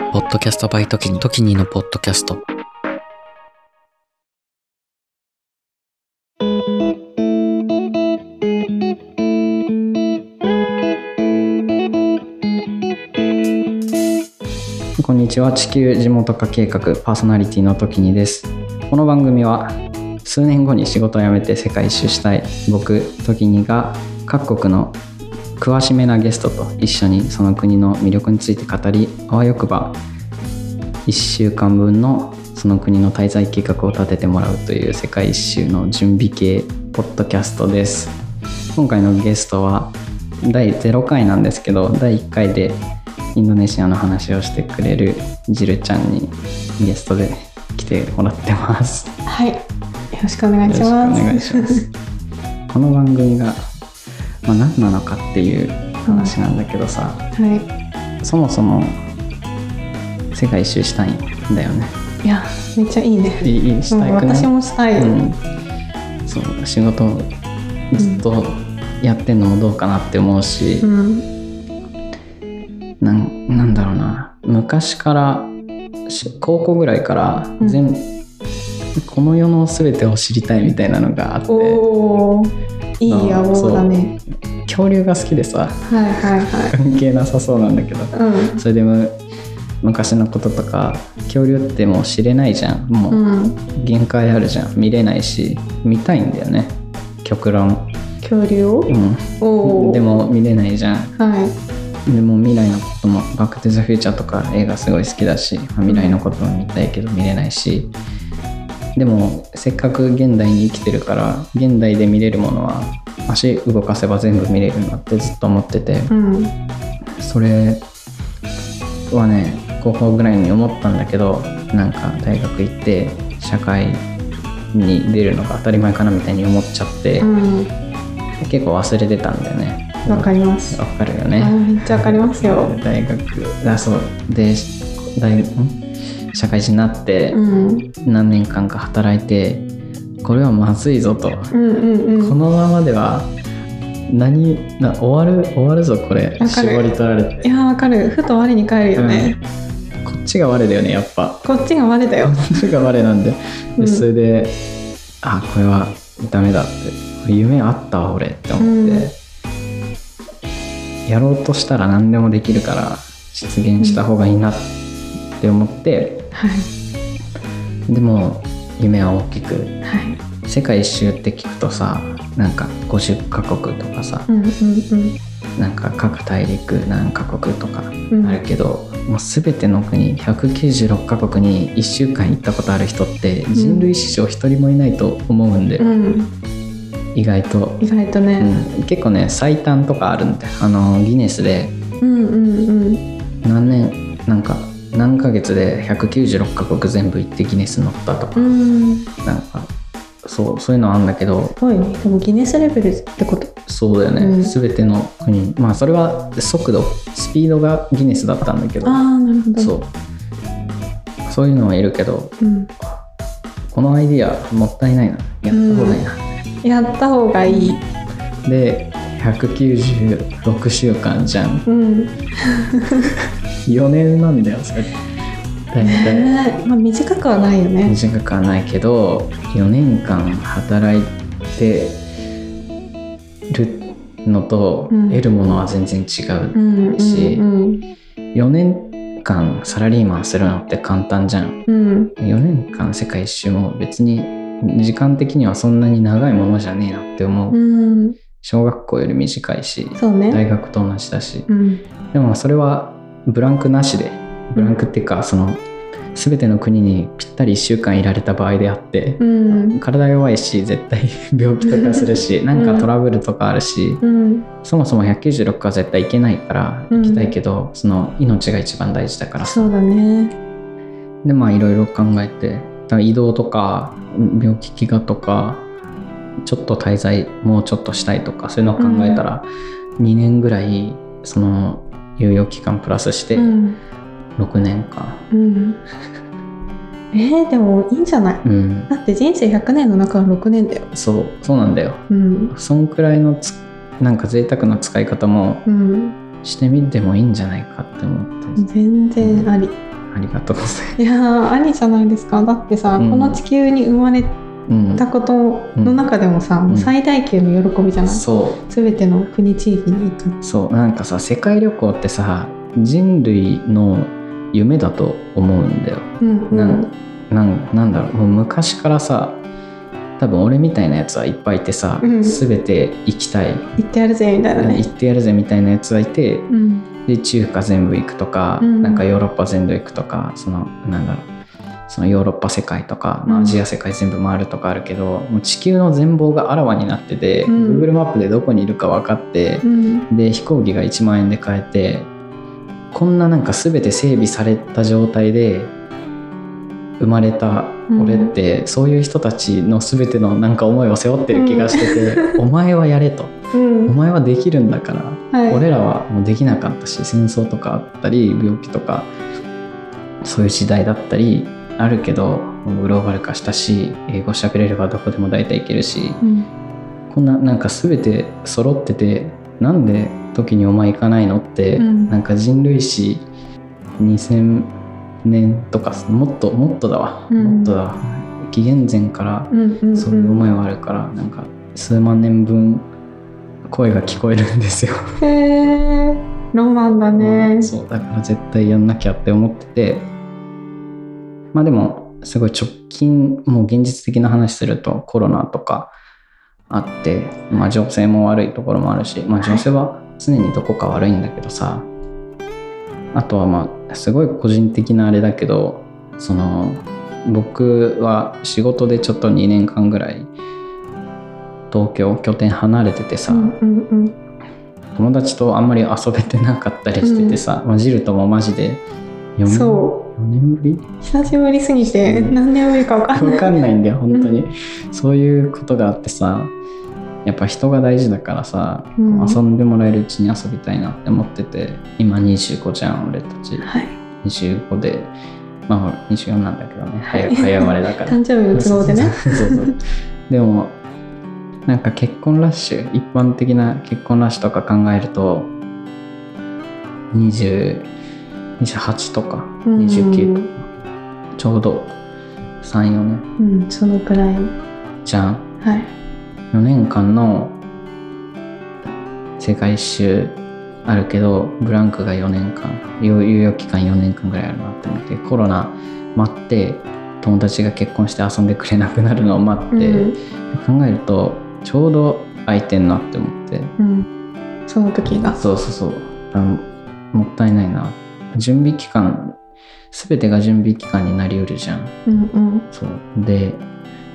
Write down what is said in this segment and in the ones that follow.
ポッドキャストバイトキニ、トキニのポッドキャスト。こんにちは地球地元化計画パーソナリティの時にですこの番組は数年後に仕事を辞めて世界一周したい僕時にが各国の詳しめなゲストと一緒にその国の魅力について語りあわよくば1週間分のその国の滞在計画を立ててもらうという世界一周の準備系ポッドキャストです今回のゲストは第0回なんですけど第1回でインドネシアの話をしてくれるジルちゃんにゲストで来てもらってます。よはい、よろしくお願いしろしくおます。願いします。この番組が、まあ、何なのかっていう話なんだけどさ、はそもそも世界一周したいんだよね。い、いや、めっちゃいいね。いいいいしたい私もしたい。うん、そう仕事をずっとやってんのもどうかなって思うし、うん、なんなんだろうな。昔からし高校ぐらいからうん。全、この世の全てを知りたいみたいなのがあっていい野望だね。恐竜が好きでさはいはいは関係なさそうなんだけどい。それでむ昔のこととか恐竜ってもう知れないじゃんもう、うん限界あるじゃん見れないし見たいんだよね極論、恐竜を？うん。で。も見れないじゃんはい。でも未来のことも「バック・トゥ・ザ・フューチャー」とか映画すごい好きだし、まあ未来のことも見たいけど見れないしでもせっかく現代に生きてるから現代で見れるものは足動かせば全部見れるなってずっと思っててうん。それはね高校ぐらいに思ったんだけどなんか大学行って社会に出るのが当たり前かなみたいに思っちゃって、うん。結構忘れてたんだよねわかります。わかるよあね、めっちゃわかりますよ。大学あそうで大ん？社会人になってうん。何年間か働いてこれはまずいぞと、うんうんうん。このままでは何な終わる終わるぞこれ。絞り取られて。いや、わかる。ふと我に返るよね。こっちが我だよねやっぱ。こっちが我だよ。こ。っちが我なんで。でうん。それであこれはダメだって。夢あったわ俺って思って、やろうとしたら何でもできるから実現した方がいいなって思って、はい。でも夢は大きくはい。世界一周って聞くとさなんか50カ国とかさ、うんうんうん。なんか各大陸何カ国とかうんあるけど、もう全ての国196カ国に1週間行ったことある人って人類史上一人もいないと思うんで、うん。意外と、意外とね。うん、結構ね最短とかあるんであのギネスでうんうんうん。何年なんか何ヶ月で196カ国全部行ってギネス乗ったとか、うん。なんかそうそういうのあるんだけどすごいね。でもギネスレベルってこと？そうだよね、うん全ての国まあそれは速度スピードがギネスだったんだけどああ、なるほど。そうそういうのはいるけどうん。このアイディアもったいないなやった方がいいな、やった方がいい。で196週間じゃんうん。4年なんだよそれ。大体ねまあ短くはないよね。短くはないけど4年間働いてるのとうん。得るものは全然違う、うんうんしうん。4年間サラリーマンするのって簡単じゃん。うん。4年間世界一周も別に時間的にはそんなに長いものじゃねえなって思う、うん。小学校より短いしね。大学と同じだし。うん。でもそれはブランクなしでブランクっていうかその全ての国にぴったり1週間いられた場合であってうん。体弱いし絶対 病気とかするしなんかトラブルとかあるしうん。そもそも196は絶対行けないからうん。行きたいけどその命が一番大事だから。さそうだね。でまあいろいろ考えて移動とか病気怪我とかちょっと滞在もうちょっとしたいとかそういうのを考えたら、2年ぐらいその猶予期間プラスしてうん6年間うん。えー、でもいいんじゃない？うん、だって人生100年の中の6年だよ。そうそうなんだようん。そんくらいのつなんか贅沢な使い方もうん。してみてもいいんじゃないかって思って全然あり。ありがとうございますいやーありじゃないですかだってさ、うんこの地球に生まれうんたことの中でもさ、もう最大級の喜びじゃない、そう。全ての国地域に行く。そう。なんかさ世界旅行ってさ人類の夢だと思うんだよ。うんうなんなんなんだろう。もう昔からさ多分俺みたいなやつはいっぱいいてさ、うん。全て行きたい、行ってやるぜみたいなね。行ってやるぜみたいなやつはいてうん。で中華全部行くとか、うん。なんかヨーロッパ全部行くとかそのなんだろうそのヨーロッパ世界とか、まあ、うんアジア世界全部回るとかあるけど、もう地球の全貌があらわになってて、うん。Google マップでどこにいるか分かってう、ん。で飛行機が1万円で買えてこんななんか全て整備された状態で生まれた俺って、そういう人たちの全てのなんか思いを背負ってる気がしてて、お前はやれと。うん。お前はできるんだからはい。俺らはもうできなかったし戦争とかあったり病気とかそういう時代だったりあるけどグローバル化したし英語喋れればどこでも大体行けるしうん。こんななんか全て揃っててなんで時にお前行かないのって、うん。なんか人類史2000年とかもっともっとだわ、うん。もっとだわ。紀元前からうんうんそういう思いはあるから、なんか数万年分声が聞こえるんですよ。へえロマンだね。そうだから絶対やんなきゃって思っててまあでもすごい直近もう現実的な話するとコロナとかあって、まあ、情勢も悪いところもあるし、まあ、情勢は常にどこか悪いんだけどさあとはまあすごい個人的なあれだけどその僕は仕事でちょっと2年間ぐらい東京拠点離れててさ、うんうんうん。友達とあんまり遊べてなかったりしててさ、まあジルともマジで4年そ4年ぶり？久しぶりすぎてうん。何年ぶりか分かんない。わかんないんだよ 本当に、そういうことがあってさやっぱ人が大事だからさ、うん。遊んでもらえるうちに遊びたいなって思ってて今25じゃん俺たち。はい。25でまあ24なんだけどね。早はい。早生まれだから。誕生日の都合でね。そうそうそう。でもなんか結婚ラッシュ一般的な結婚ラッシュとか考えると20 28とかうん。29とか、ちょうど34年。うんそのくらい。じゃん。はい。4年間の世界一周あるけどブランクが4年間。猶猶予期間4年間ぐらいあるなって思ってコロナ待って友達が結婚して遊んでくれなくなるのを待って、うん。考えるとちょうど空いてんなって思って。うん。その時が。そうそうそう。もったいないな準備期間全てが準備期間になりうるじゃん。うんうん。そう。で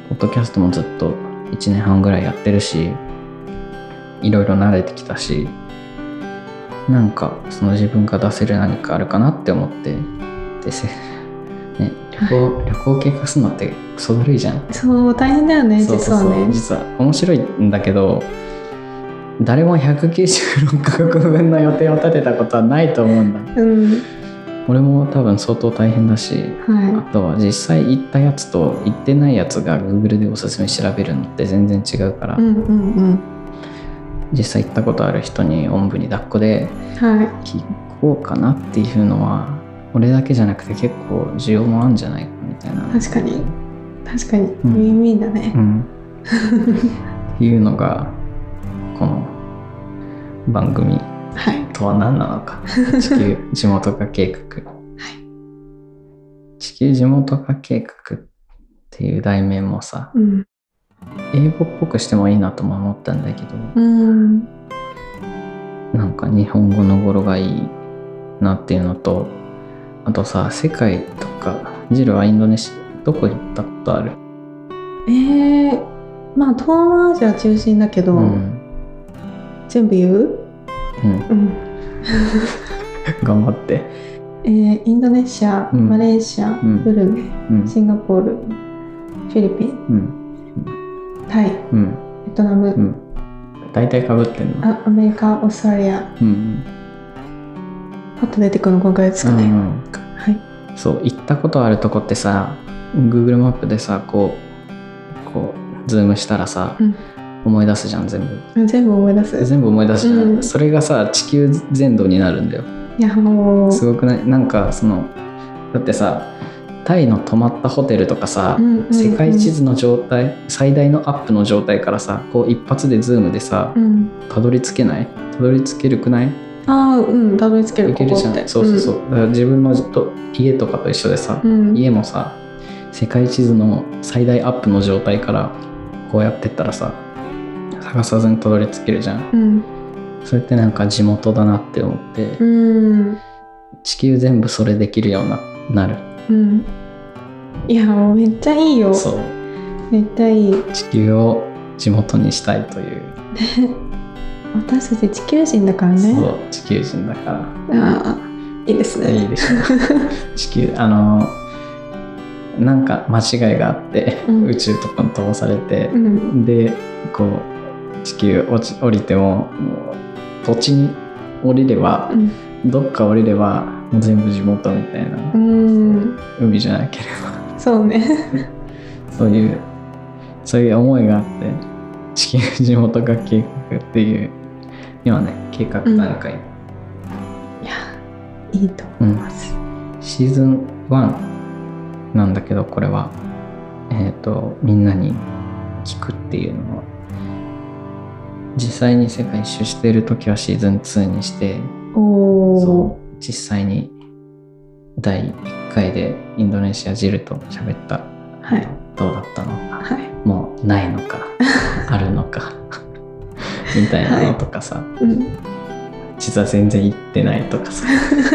ポッドキャストもずっと1年半ぐらいやってるしいろいろ慣れてきたしなんかその自分が出せる何かあるかなって思ってでせ、ね、旅行 旅行計画するのってクソだるいじゃん。そう大変だよね実はね。実は面白いんだけど誰も196カ国分の予定を立てたことはないと思うんだ。うん。俺も多分相当大変だしあはとは実際行ったやつと行ってないやつが Google でおすすめ調べるのって全然違うから、いうんうん。実際行ったことある人におんぶに抱っこでうんはい。聞こうかなっていうのは俺だけじゃなくて結構需要もあるんじゃないかみたいな。確かに。確かに。ん。ウィンウィンだね。うん。っていうのがこの番組はい。とは何なのか。地球地元化計画。地球地元化計画っていう題名もさうん。英語っぽくしてもいいなとも思ったんだけどうん。なんか日本語の語呂がいいなっていうのとあとさ世界とかジルはインドネシアどこ行ったことある？えー、まあ東南アジア中心だけど、うん、全部言う？うん、うん。頑張って。えー、インドネシア、うん。マレーシア、ん。ブルネイうん。シンガポールフィリピンうん。タイうん。ベトナム、うん。大体かぶってんの。あアメリカオーストラリア。うんパッと出てくるのこのくらいですかね、うんうん。はい。そう行ったことあるとこってさ Google マップでさこうこうズームしたらさ、うん思い出すじゃん全部。全部思い出す。全部思い出すじゃん、うん。それがさ地球全土になるんだよ。いやもうすごくない？なんかそのだってさタイの泊まったホテルとかさ、うんうんうん。世界地図の状態最大のアップの状態からさこう一発でズームでさうん。たどり着けない？たどり着けるくない？ああうん。たどり着ける。いけるじゃそうそうそう、だから自分のと家とかと一緒でさ、うん。家もさ世界地図の最大アップの状態からこうやってったらさ探さずにたどり着けるじゃん。うん。それってなんか地元だなって思って、うん。地球全部それできるようにななる。うん。いやもうめっちゃいいよ。そう。めっちゃいい。地球を地元にしたいという、私たち地球人だからね。そう地球人だから。ああいいですね。いいでしょ。地球あのなんか間違いがあって、うん。宇宙とかに飛ばされてう、ん。でこう地球落ち降りてももう土地に降りればうん。どっか降りればもう全部地元みたいな、うん。海じゃなければ。そうね。そういうそういう思いがあって地球地元化計画っていう今ね計画段階、いやいいと思います。シーズン1なんだけどこれは。えっ、とみんなに聞くっていうのは実際に世界一周している時はシーズン2にしてそう実際に第1回でインドネシアジルと喋った。はい。どうだったの？かはい。もうないのか？あるのか？みたいなのとかさ、うん。実は全然行ってないとかさ。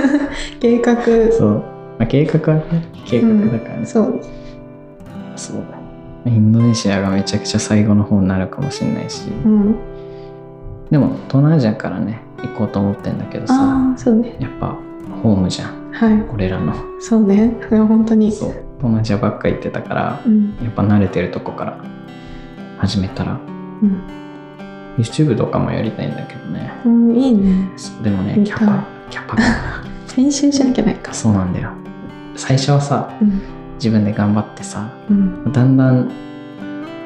計画。そう、まあ、計画はね計画だからね、そう。そう。だインドネシアがめちゃくちゃ最後の方になるかもしれないし。うんでも東南アジアからね行こうと思ってんだけどさそうね。やっぱホームじゃん。はい。俺らの。そうね。いや本当に。そう。東南アジアばっか行ってたからうん。やっぱ慣れてるとこから始めたら。うん。YouTube とかもやりたいんだけどね。うんいいね。でもねキャパキャパが。練習しなきゃないかそうなんだよ。最初はさうん。自分で頑張ってさうん。だんだん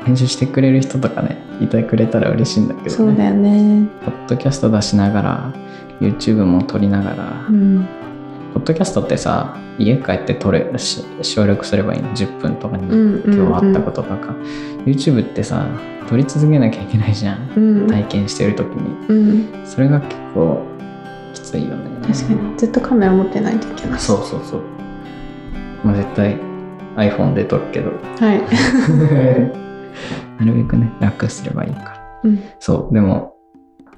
編集してくれる人とかねいてくれたら嬉しいんだけどね。そうだよね。ポッドキャスト出しながら YouTube も撮りながら、うん。ポッドキャストってさ家帰って撮れし省略すればいいの。10分とかに、今日あったこととか。YouTube ってさ撮り続けなきゃいけないじゃん。うん。体験してる時に。うん。それが結構きついよね。確かに。ずっとカメラ持ってないといけない。そうそうそう。まあ絶対 iPhone で撮るけど。はい なるべくね楽すればいいから。うん。そうでも、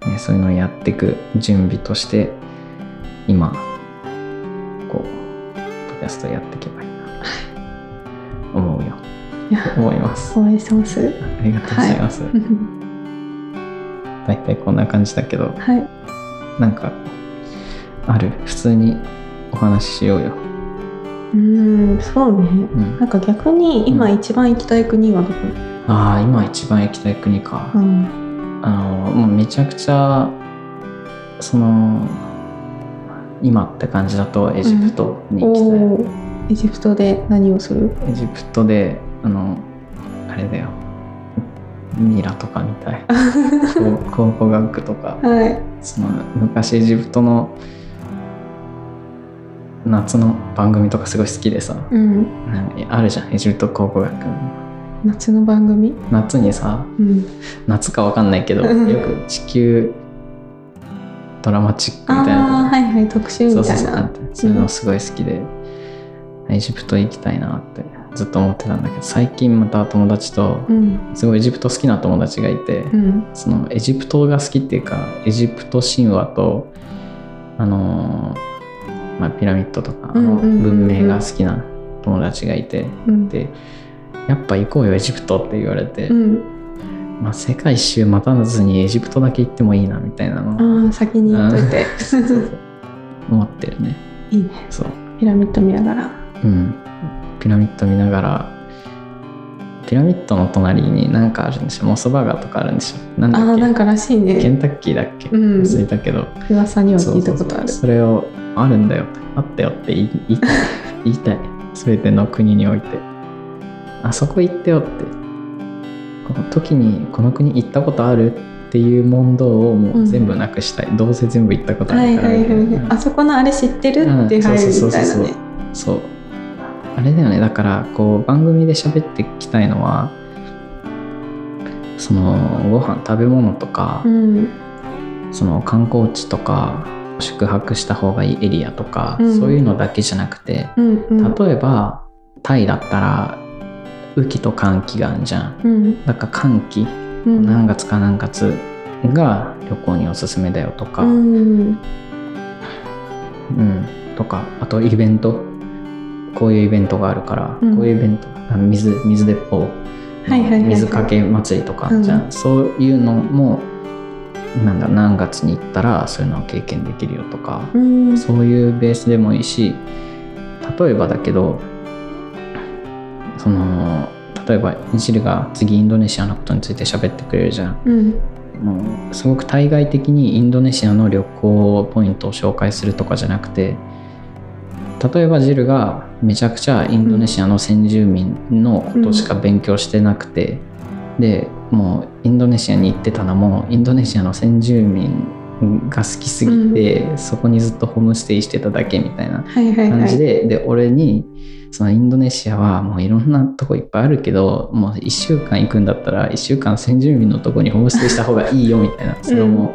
ね、そういうのをやっていく準備として今こうポキャストやっていけばいいな思うよ。思います。応援してます。ありがとうございます、大体こんな感じだけどはい。なんかある？普通にお話ししようよ。うんそうね。うん。なんか逆に今一番行きたい国はどこ？ああ今一番行きたい国か、うんあのもうめちゃくちゃその今って感じだとエジプトに行きたい、おー。エジプトで何をする？エジプトであのあれだよ。ミイラとかみたい。考 考古学とか。はい。その昔エジプトの夏の番組とかすごい好きでさ。うん。あるじゃん。エジプト考古学夏の番組？夏にさうん。夏かわかんないけどうん。よく地球ドラマチックみたいあな。あはいはい特集みそうたいな。そうそうあってそういうのすごい好きで、エジプト行きたいなってずっと思ってたんだけど最近また友達とうん。すごいエジプト好きな友達がいて、うん。そのエジプトが好きっていうかエジプト神話とあのーまあ、ピラミッドとかあのうんうんうんうん。文明が好きな友達がいて、うん。でやっぱ行こうよエジプトって言われて、うん。まあ、世界一周待たずにエジプトだけ行ってもいいなみたいなの。をああ先に言っといて。思ってるね。いいね。そう。ピラミッド見ながら。うん。ピラミッド見ながら。ピラミッドの隣に何かあるんでしょモスバーガーとかあるんでしょなんだっけ？ああなんからしいケねンタッキーだっけ、うん。忘れたけど。噂には聞いたことある。それをあるんだよ。あったよって言い言いたい。言いたい。全ての国においてあそこ行ってよって。この時にこの国行ったことあるっていう問答をもう全部なくしたい、どうせ全部行ったことあはいるからあそこのあれ知ってるうんって入るみたいなね。そうあれだよね。だからこう番組で喋っていきたいのはそのご飯食べ物とか、うん。その観光地とか宿泊した方がいいエリアとか、うん。そういうのだけじゃなくてうんうん。例えばタイだったら雨季と乾季があるじゃん。うん。だから乾季うん。何月か何月が旅行におすすめだよとか、ううん。んとかあとイベント。こういうイベントがあるから、うん。こういうイベント。あ水水鉄砲。水かけ祭りとかじゃん、うん。そういうのもなんだ何月に行ったらそういうのを経験できるよとか、うん。そういうベースでもいいし例えばだけどその例えばジルが次インドネシアのことについて喋ってくれるじゃん。うん。もうすごく対外的にインドネシアの旅行ポイントを紹介するとかじゃなくて例えばジルがめちゃくちゃインドネシアの先住民のことしか勉強してなくて、でもうインドネシアに行ってたのもインドネシアの先住民が好きすぎて、そこにずっとホームステイしてただけみたいなはいはいはい。感じで、で俺にそのインドネシアはもういろんなとこいっぱいあるけどもう1週間行くんだったら1週間先住民のとこにホームステイした方がいいよみたいなそれをも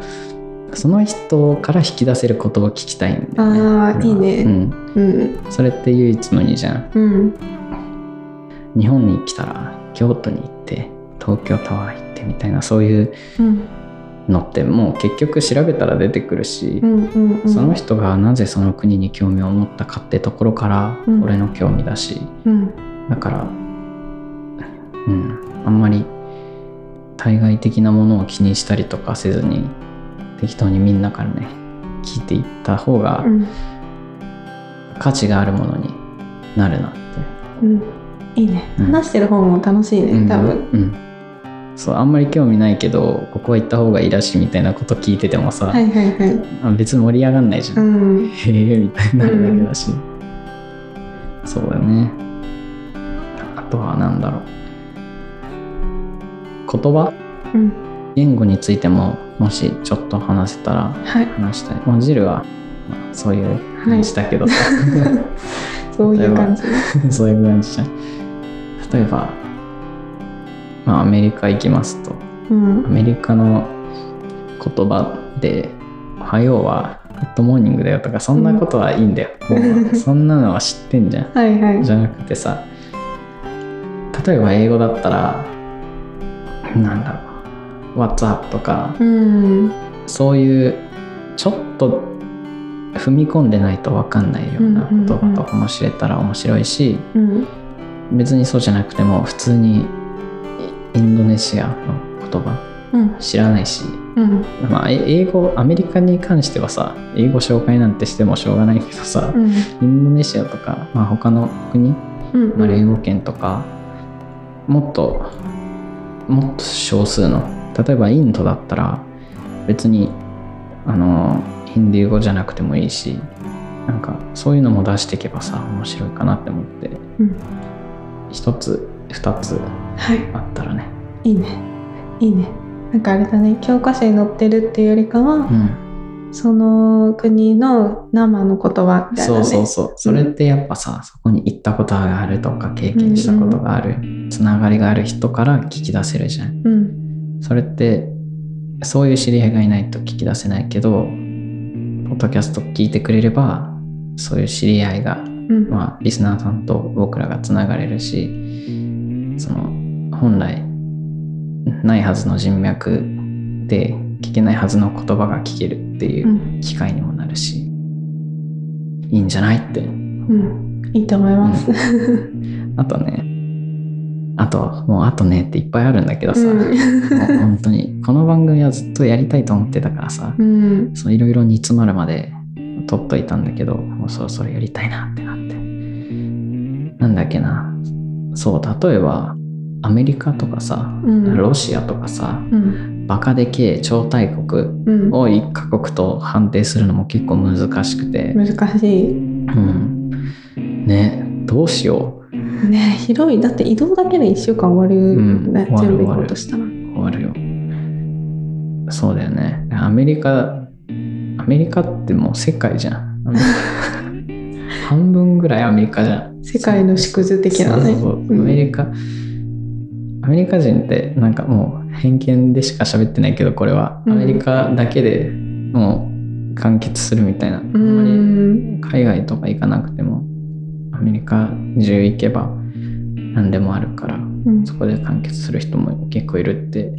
う、その人から引き出せることを聞きたいんだよね。あー俺は。いいね。うん、うん。それって唯一無二じゃん。うん。日本に来たら京都に行って東京タワー行ってみたいなそういううんのってもう結局調べたら出てくるし、うんうんうん。その人がなぜその国に興味を持ったかってところからうん。俺の興味だし、うん。だからうん。あんまり対外的なものを気にしたりとかせずに適当にみんなからね聞いていった方がうん。価値があるものになるなって、うん。いいね。うん。話してる方も楽しいね多分。うんそうあんまり興味ないけどここは行った方がいいらしいみたいなこと聞いててもさ、はいはいはい。あ別に盛り上がんないじゃん、うん。へえみたいになるだけだし、そうだよね。あとは何だろう。言葉？うん。言語についてももしちょっと話せたらはい。話したい。もうジルはまあそういう感じだけどさ、そういう感じ。そういう感じじゃん。例えばまあアメリカ行きますと。うん。アメリカの言葉で「おはよう」は「Good morning だよ」とかそんなことはいいんだよ、もうそんなのは知ってんじゃん。はいはい。じゃなくてさ例えば英語だったらなんだろう「What's up」とかうん。そういうちょっと踏み込んでないと分かんないような言葉とかも知れたら面白いしうん。別にそうじゃなくても普通にインドネシアの言葉。うん。知らないし。うん。まあ、え英語アメリカに関してはさ英語紹介なんてしてもしょうがないけどさ、うん。インドネシアとか、まあ、他の国うんマレー語圏とか、もっともっと少数の例えばインドだったら別にあのヒンディー語じゃなくてもいいしなんかそういうのも出していけばさ面白いかなって思って。うん。一つ二つはい。あったらね。いいね。いいね。なんかあれだね。教科書に載ってるっていうよりかは、うん。その国の生の言葉みたいなね。そうそうそう。それってやっぱさ、そこに行ったことがあるとか経験したことがある、つながりがある人から聞き出せるじゃん。うん。それってそういう知り合いがいないと聞き出せないけどポッドキャスト聞いてくれればそういう知り合いが、うん。まあ、リスナーさんと僕らがつながれるしその本来ないはずの人脈で聞けないはずの言葉が聞けるっていううん。機会にもなるし、いいんじゃないって。うん。いいと思います、あとねあともうあとねっていっぱいあるんだけどさ、うん。もう本当にこの番組はずっとやりたいと思ってたからさ、うん。そういろいろ煮詰まるまで撮っといたんだけどもうそろそろやりたいなってなって。なんだっけな。そう例えばアメリカとかさうん。ロシアとかさうん。バカでけえ超大国うん。を一カ国と判定するのも結構難しくて、難しい。うん、ねどうしよう。ね広い。だって移動だけで1週間終わる、んね。終わる全部行こうとしたら。終わるよ。そうだよね。アメリカアメリカってもう世界じゃん。半分ぐらいアメリカじゃん。世界の縮図的なね。アメリカ、アメリカ人ってなんかもう偏見でしか喋ってないけどこれはうん。アメリカだけでもう完結するみたいな、あうん。まり海外とか行かなくてもアメリカ中行けば何でもあるからうん。そこで完結する人も結構いるって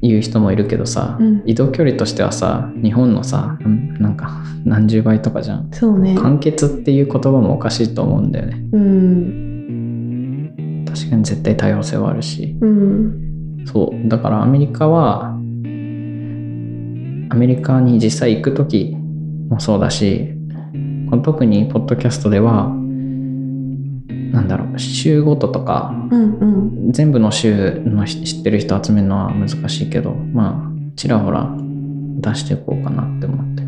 言う人もいるけどさ、うん。移動距離としてはさ日本のさうんなんか何十倍とかじゃん。そうね。完結っていう言葉もおかしいと思うんだよね。うん。確かに絶対多様性はあるしうん。そうだからアメリカはアメリカに実際行く時もそうだしこの特にポッドキャストではなんだろう州ごととかうんうん。全部の州の知ってる人集めるのは難しいけどまあちらほら出していこうかなって思って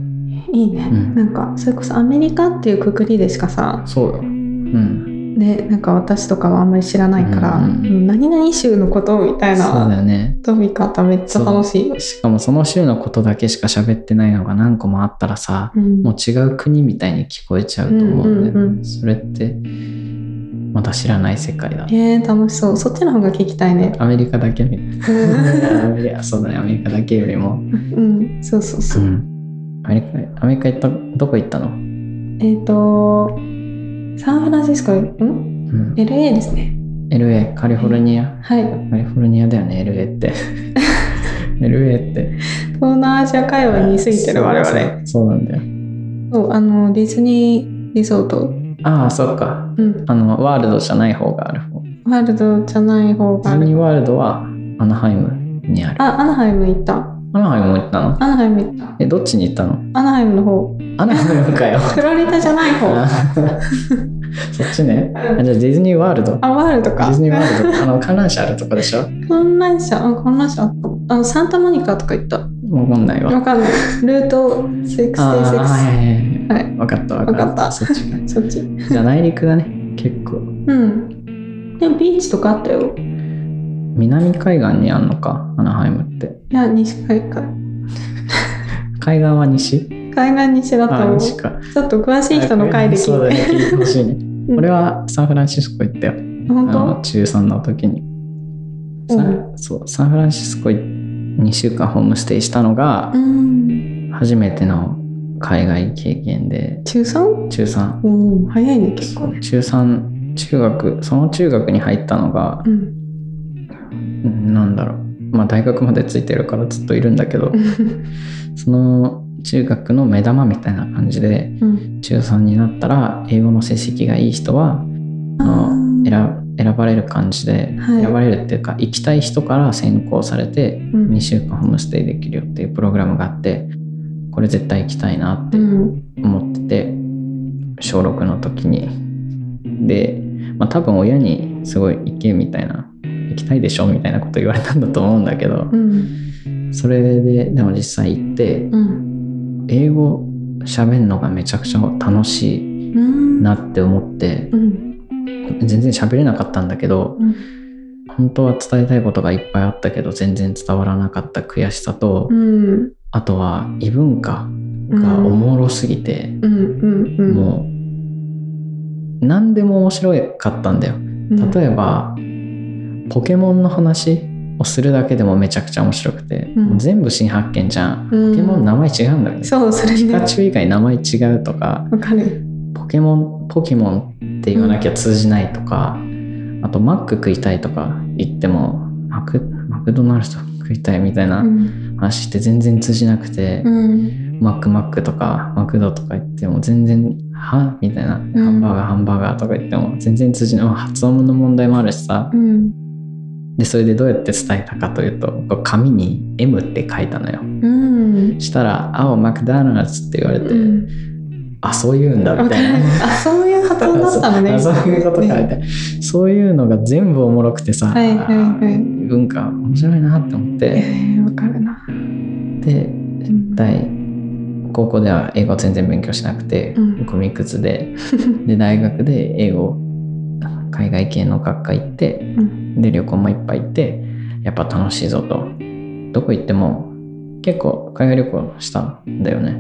いいね。うんなんか、それこそアメリカっていうくくりでしかさ、そうようんね、なんか私とかはあんまり知らないから、うんうん何々州のことみたいそうだなよね。飛び方めっちゃ楽しい。しかもその州のことだけしか喋ってないのが何個もあったらさうん。もう違う国みたいに聞こえちゃうと思うんだよね、うんうんうん。それってまだ知らない世界だ。えー、楽しそう。そっちの方が聞きたいね。アメリカだけみたいな。アメリカそうだね。アメリカだけよりも、うん、そうそうそう。う。ん、アメリカアメリカ行ったどこ行ったの、えっ、と、サンフランシスコ、ん？うん、?LA ですね。LA カリフォルニア？はい。カリフォルニアだよね LA って LA って東南アジア界隈に過ぎてる我々。そうそうなんだよそう、あの、ディズニーリゾート。ああそっかうん。あのワールドじゃない方がある方ワールドじゃない方がある。ディズニーワールドはアナハイムにあるあ、アナハイム行った。アナハイムも行ったの？アナハイム行った。えどっちに行ったの？アナハイムの方。アナハイムかよフロリダじゃない方。あそっちねあじゃあディズニーワールド？デあ、ワールドか。ィズニーワールドあの観覧車あるとこでしょ？観覧車、あ、観覧車あの、サンタモニカとか行った。わかんないわわかんない。ルート66。あーはいはいはいはい。わかったわかったそっちかそっち。じゃあ内陸だね結構うん。でもビーチとかあったよ。南海岸にあんのかアナハイムっていや、西海岸。海岸は西？海岸西だとあ思う。ちょっと詳しい人の回でそうだね聞いて。ほしいねうん俺はサンフランシスコ行ったよ本当？中3の時に、サンそうサンフランシスコ2週間ホームステイしたのがうん。初めての海外経験で中 3? 中3おお、早いね、結構ね。中3中学その中学に入ったのがうん。うんなんだろう。まあ大学までついてるからずっといるんだけど その中学の目玉みたいな感じでうん。中3になったら英語の成績がいい人はあのー選選ばれる感じで、はい。選ばれるっていうか行きたい人から選考されてうん。2週間ホームステイできるよっていうプログラムがあってこれ絶対行きたいなってうん。思ってて小6の時に。で、まあ、多分親にすごい行けみたいな行きたいでしょみたいなこと言われたんだと思うんだけどうん。それででも実際行ってうん。英語喋るのがめちゃくちゃ楽しいうん。なって思ってうん。全然喋れなかったんだけどうん。本当は伝えたいことがいっぱいあったけど全然伝わらなかった悔しさと、うん。あとは異文化がおもろすぎて、うん。うん。うん。もう何でも面白かったんだようん例えば、ポケモンの話をするだけでもめちゃくちゃ面白くて、うん全部新発見じゃん、うんポケモン名前違うんだよねそう、それピカね。チュウ以外名前違うとかわかる。ポケモンポケモンって言わなきゃ通じないとか、あとマック食いたいとか言ってもマクマクドナルド食いたいみたいなうん。話って全然通じなくて、うん。マックマックとかマクドとか言っても全然はみたいな、ハンバーガーハンバーガーとか言っても全然通じない、まあ発音の問題もあるしさうん。でそれでどうやって伝えたかというとこう紙に M って書いたのようん。したら「青マクダーナルズ」って言われて、うんあそういうんだみたいな。あ、そういう発音だったのね。あそういうことかみたいねな、そういうのが全部おもろくてさ、はいはいはい文化面白いなって思ってえーわかるな。で大高校では英語全然勉強しなくて、うんゴミくずでで大学で英語海外系の学科行ってうん。で旅行もいっぱい行ってやっぱ楽しいぞと。どこ行っても結構海外旅行したんだよね。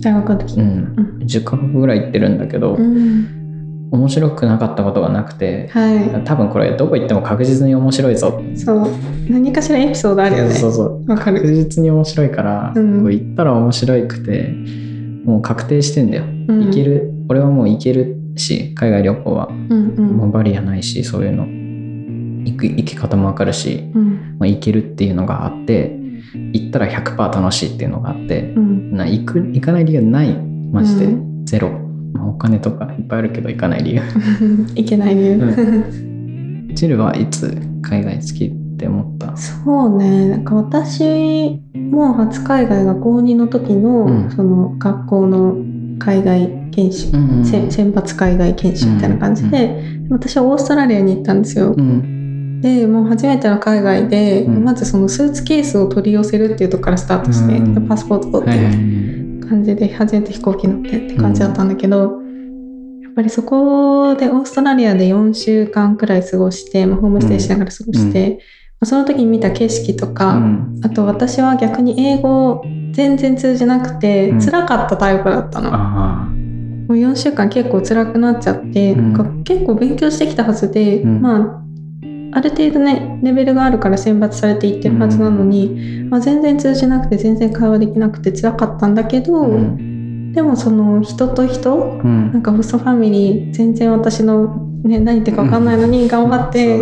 大学の時？ううん。ん、10カ国ぐらい行ってるんだけど、うん。面白くなかったことがなくては多分これどこ行っても確実に面白いぞ。いそう。何かしらエピソードあるよね。そうそう。わかる。確実に面白いから、うん。こう行ったら面白くてもう確定してんだよ、うん。行ける。俺はもう行けるし海外旅行は。うんうん。もうバリアないしそういうの行く行き方もわかるし、うん。まあ、行けるっていうのがあって行ったら100%楽しいっていうのがあってうん。な行く行かない理由ない。マジで、うゼロ、まあ、お金とかいっぱいあるけど行かない理由。いけない理由、うジルはいつ海外好きって思った？そうね。なんか私も初海外が高2の時の、うん。その学校の海外研修、うんせ選抜海外研修みたいな感じで、私はオーストラリアに行ったんですよ、うんでもう初めての海外で、うん。まずそのスーツケースを取り寄せるっていうとこからスタートして、うん。でパスポート取ってはいはいはい。感じで初めて飛行機乗ってって感じだったんだけど、やっぱりそこでオーストラリアで4週間くらい過ごして、まあ、ホームステイしながら過ごして、まあその時に見た景色とか、うん。あと私は逆に英語全然通じなくてうん。辛かったタイプだったの、あもう4週間結構辛くなっちゃって、うん。なんか結構勉強してきたはずで、うん。まあある程度ねレベルがあるから選抜されていってるはずなのに、まあ、全然通じなくて全然会話できなくて辛かったんだけど、でもその人と人うん。なんかホストファミリー全然私の、ね、何言ってるか分かんないのに頑張って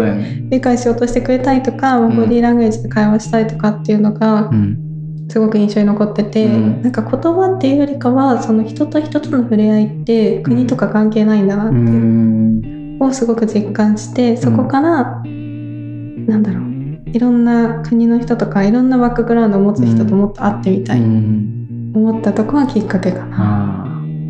理解しようとしてくれたりとか、まあうん。ボディーランゲージで会話したりとかっていうのがうん。すごく印象に残ってて、うん。なんか言葉っていうよりかはその人と人との触れ合いって国とか関係ないんだなっうていうんをすごく実感してそこから、なんだろう。いろんな国の人とかいろんなバックグラウンドを持つ人ともっと会ってみたい、うん。思ったとこがきっかけかな。ああ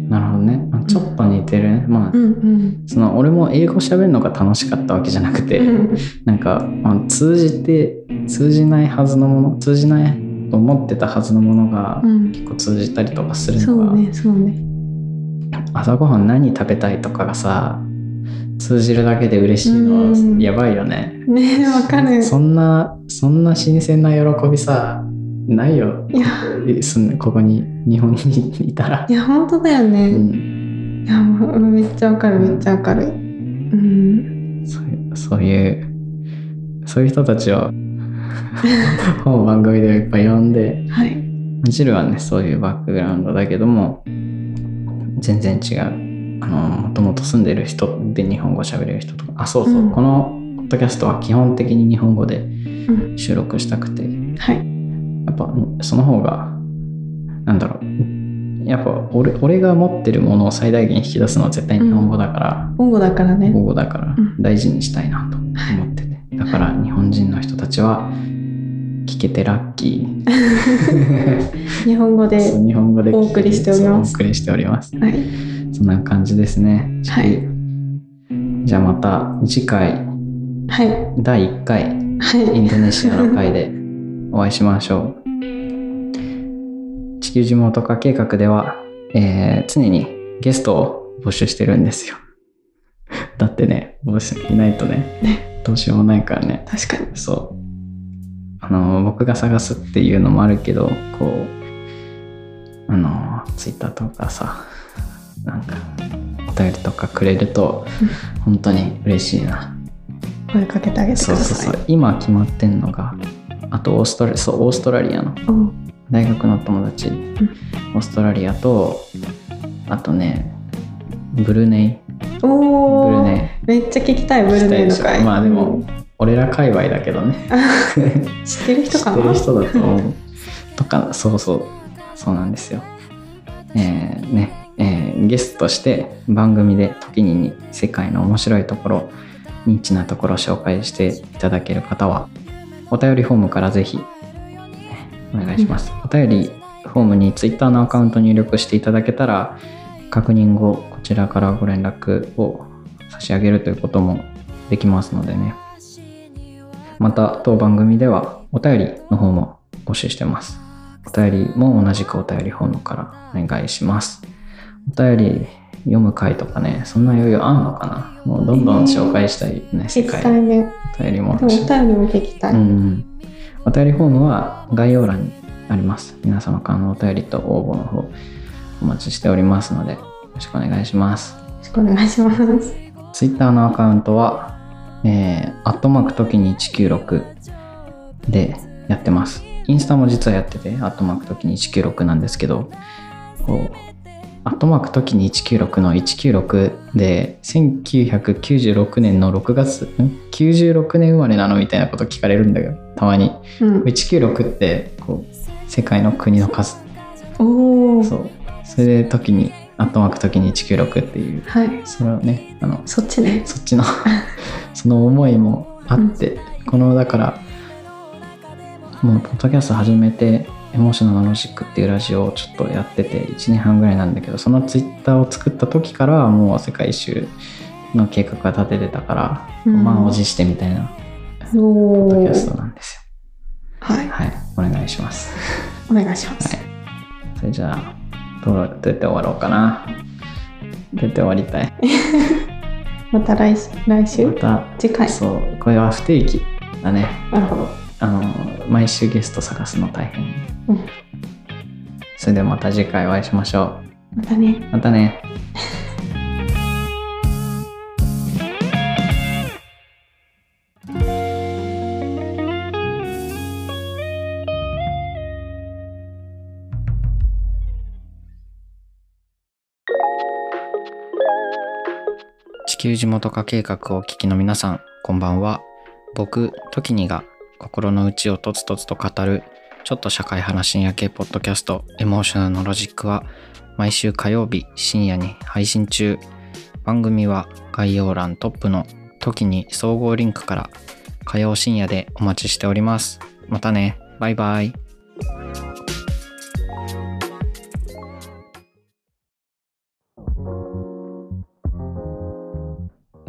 なるほどね。あちょっと似てるね。まあうんうん。その俺も英語喋るのが楽しかったわけじゃなくて、うん。なんか、まあ、通じて通じないはずのもの通じないと思ってたはずのものがうん。結構通じたりとかするそのが、うねそうね。朝ごはん何食べたいとかがさ通じるだけで嬉しいうん。のやばいよね。ねえわかる。そんなそんな新鮮な喜びさないよ。いや。ここに日本にいたら。い。や本当だようね、ん、いやめっちゃわかるめっちゃわかる。うん。そういうそういうそういう人たちを 本番組でいっぱい呼んではい。ジルはねそういうバックグラウンドだけども全然違うあのもともと住んでる人で日本語喋れる人とか。あそうそう、うん。このポッドキャストは基本的に日本語でうん。収録したくて。はい。やっぱその方がなんだろう。やっぱ俺俺が持ってるものを最大限引き出すのは絶対日本語だから、本語だからね。母語だからうん。大事にしたいなと思ってて、だから日本人の人たちは聞けてラッキー。日本語でお送りしております。お送りしております。はいそんな感じですね。はい。じゃあまた次回はい。第1回はい。インドネシアの回で お会いしましょう。地球地元化計画では、えー常にゲストを募集してるんですよ。だってね募集いないとね。どうしようもないからね。確かに。そう。あの僕が探すっていうのもあるけどこうあのツイッターとかさなんかお便りとかくれると本当に嬉しいな。声かけてあげてくそうださい。そうそう今決まってんのがあとオーストラリアそうオーストラリアのお大学の友達、オーストラリアとあとねブルネイ。ブおー。ルネめっちゃ聞きたいブルネイの回まあでも俺ら界隈だけどね。知ってる人かな？知ってる人だと思う。とかそうそう。そうなんですよ。えーねえーゲストとして番組で時に世界の面白いところニッチなところを紹介していただける方はお便りフォームからぜひお願いします、お便りフォームに Twitter のアカウント入力していただけたら確認後こちらからご連絡を差し上げるということもできますのでね。また当番組ではお便りの方も募集してます。お便りも同じくお便りフォームからお願いします。お便り読む回とかねそんな余裕あんのかな？もうどんどん紹介したいね、世界。お便りもお便りも聞きたい、うん、お便りフォームは概要欄にあります。皆様からのお便りと応募の方おお待ちしておりますのでよろしくお願いします。よろしくお願いします。ツイッターのアカウントは、えー、アットマーク時に196でやってます。インスタも実はやってて、アットマーク時に196なんですけど、こう、アットマーク時に196の196で、1996年の6月、ん ?96 年生まれなのみたいなこと聞かれるんだけど、たまに。うん。196って、こう、世界の国の数。おお。そう。それで時に、アットマーク時に196っていう、はい。それをね、あの、そっちね。そっちの その思いもあって、このだからもうポッドキャスト始めてエモーショナルロジックっていうラジオをちょっとやってて1年半ぐらいなんだけどそのツイッターを作った時からはもう世界一周の計画が立ててたから、うん満を持してみたいなおポッドおキャ。ストなんですはいよ。はいお願いします お願いします。はいそれじゃあどうやって終わろうかなどうやって終わりたい？また来週？来ま週た次回？そうこれは不定期だねなるほど。あの毎週ゲスト探すの大変、うんそれではまた次回お会いしましょまたね。うまたね地球地元化計画をお聞きの皆さん、こんばんは。僕、トキニが心の内をとつとつと語る、ちょっと社会派深夜系ポッドキャスト、エモーショナルのロジックは、毎週火曜日深夜に配信中。番組は概要欄トップの時に総合リンクから火曜深夜でお待ちしております。またね。バイバイ。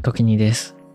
時にです。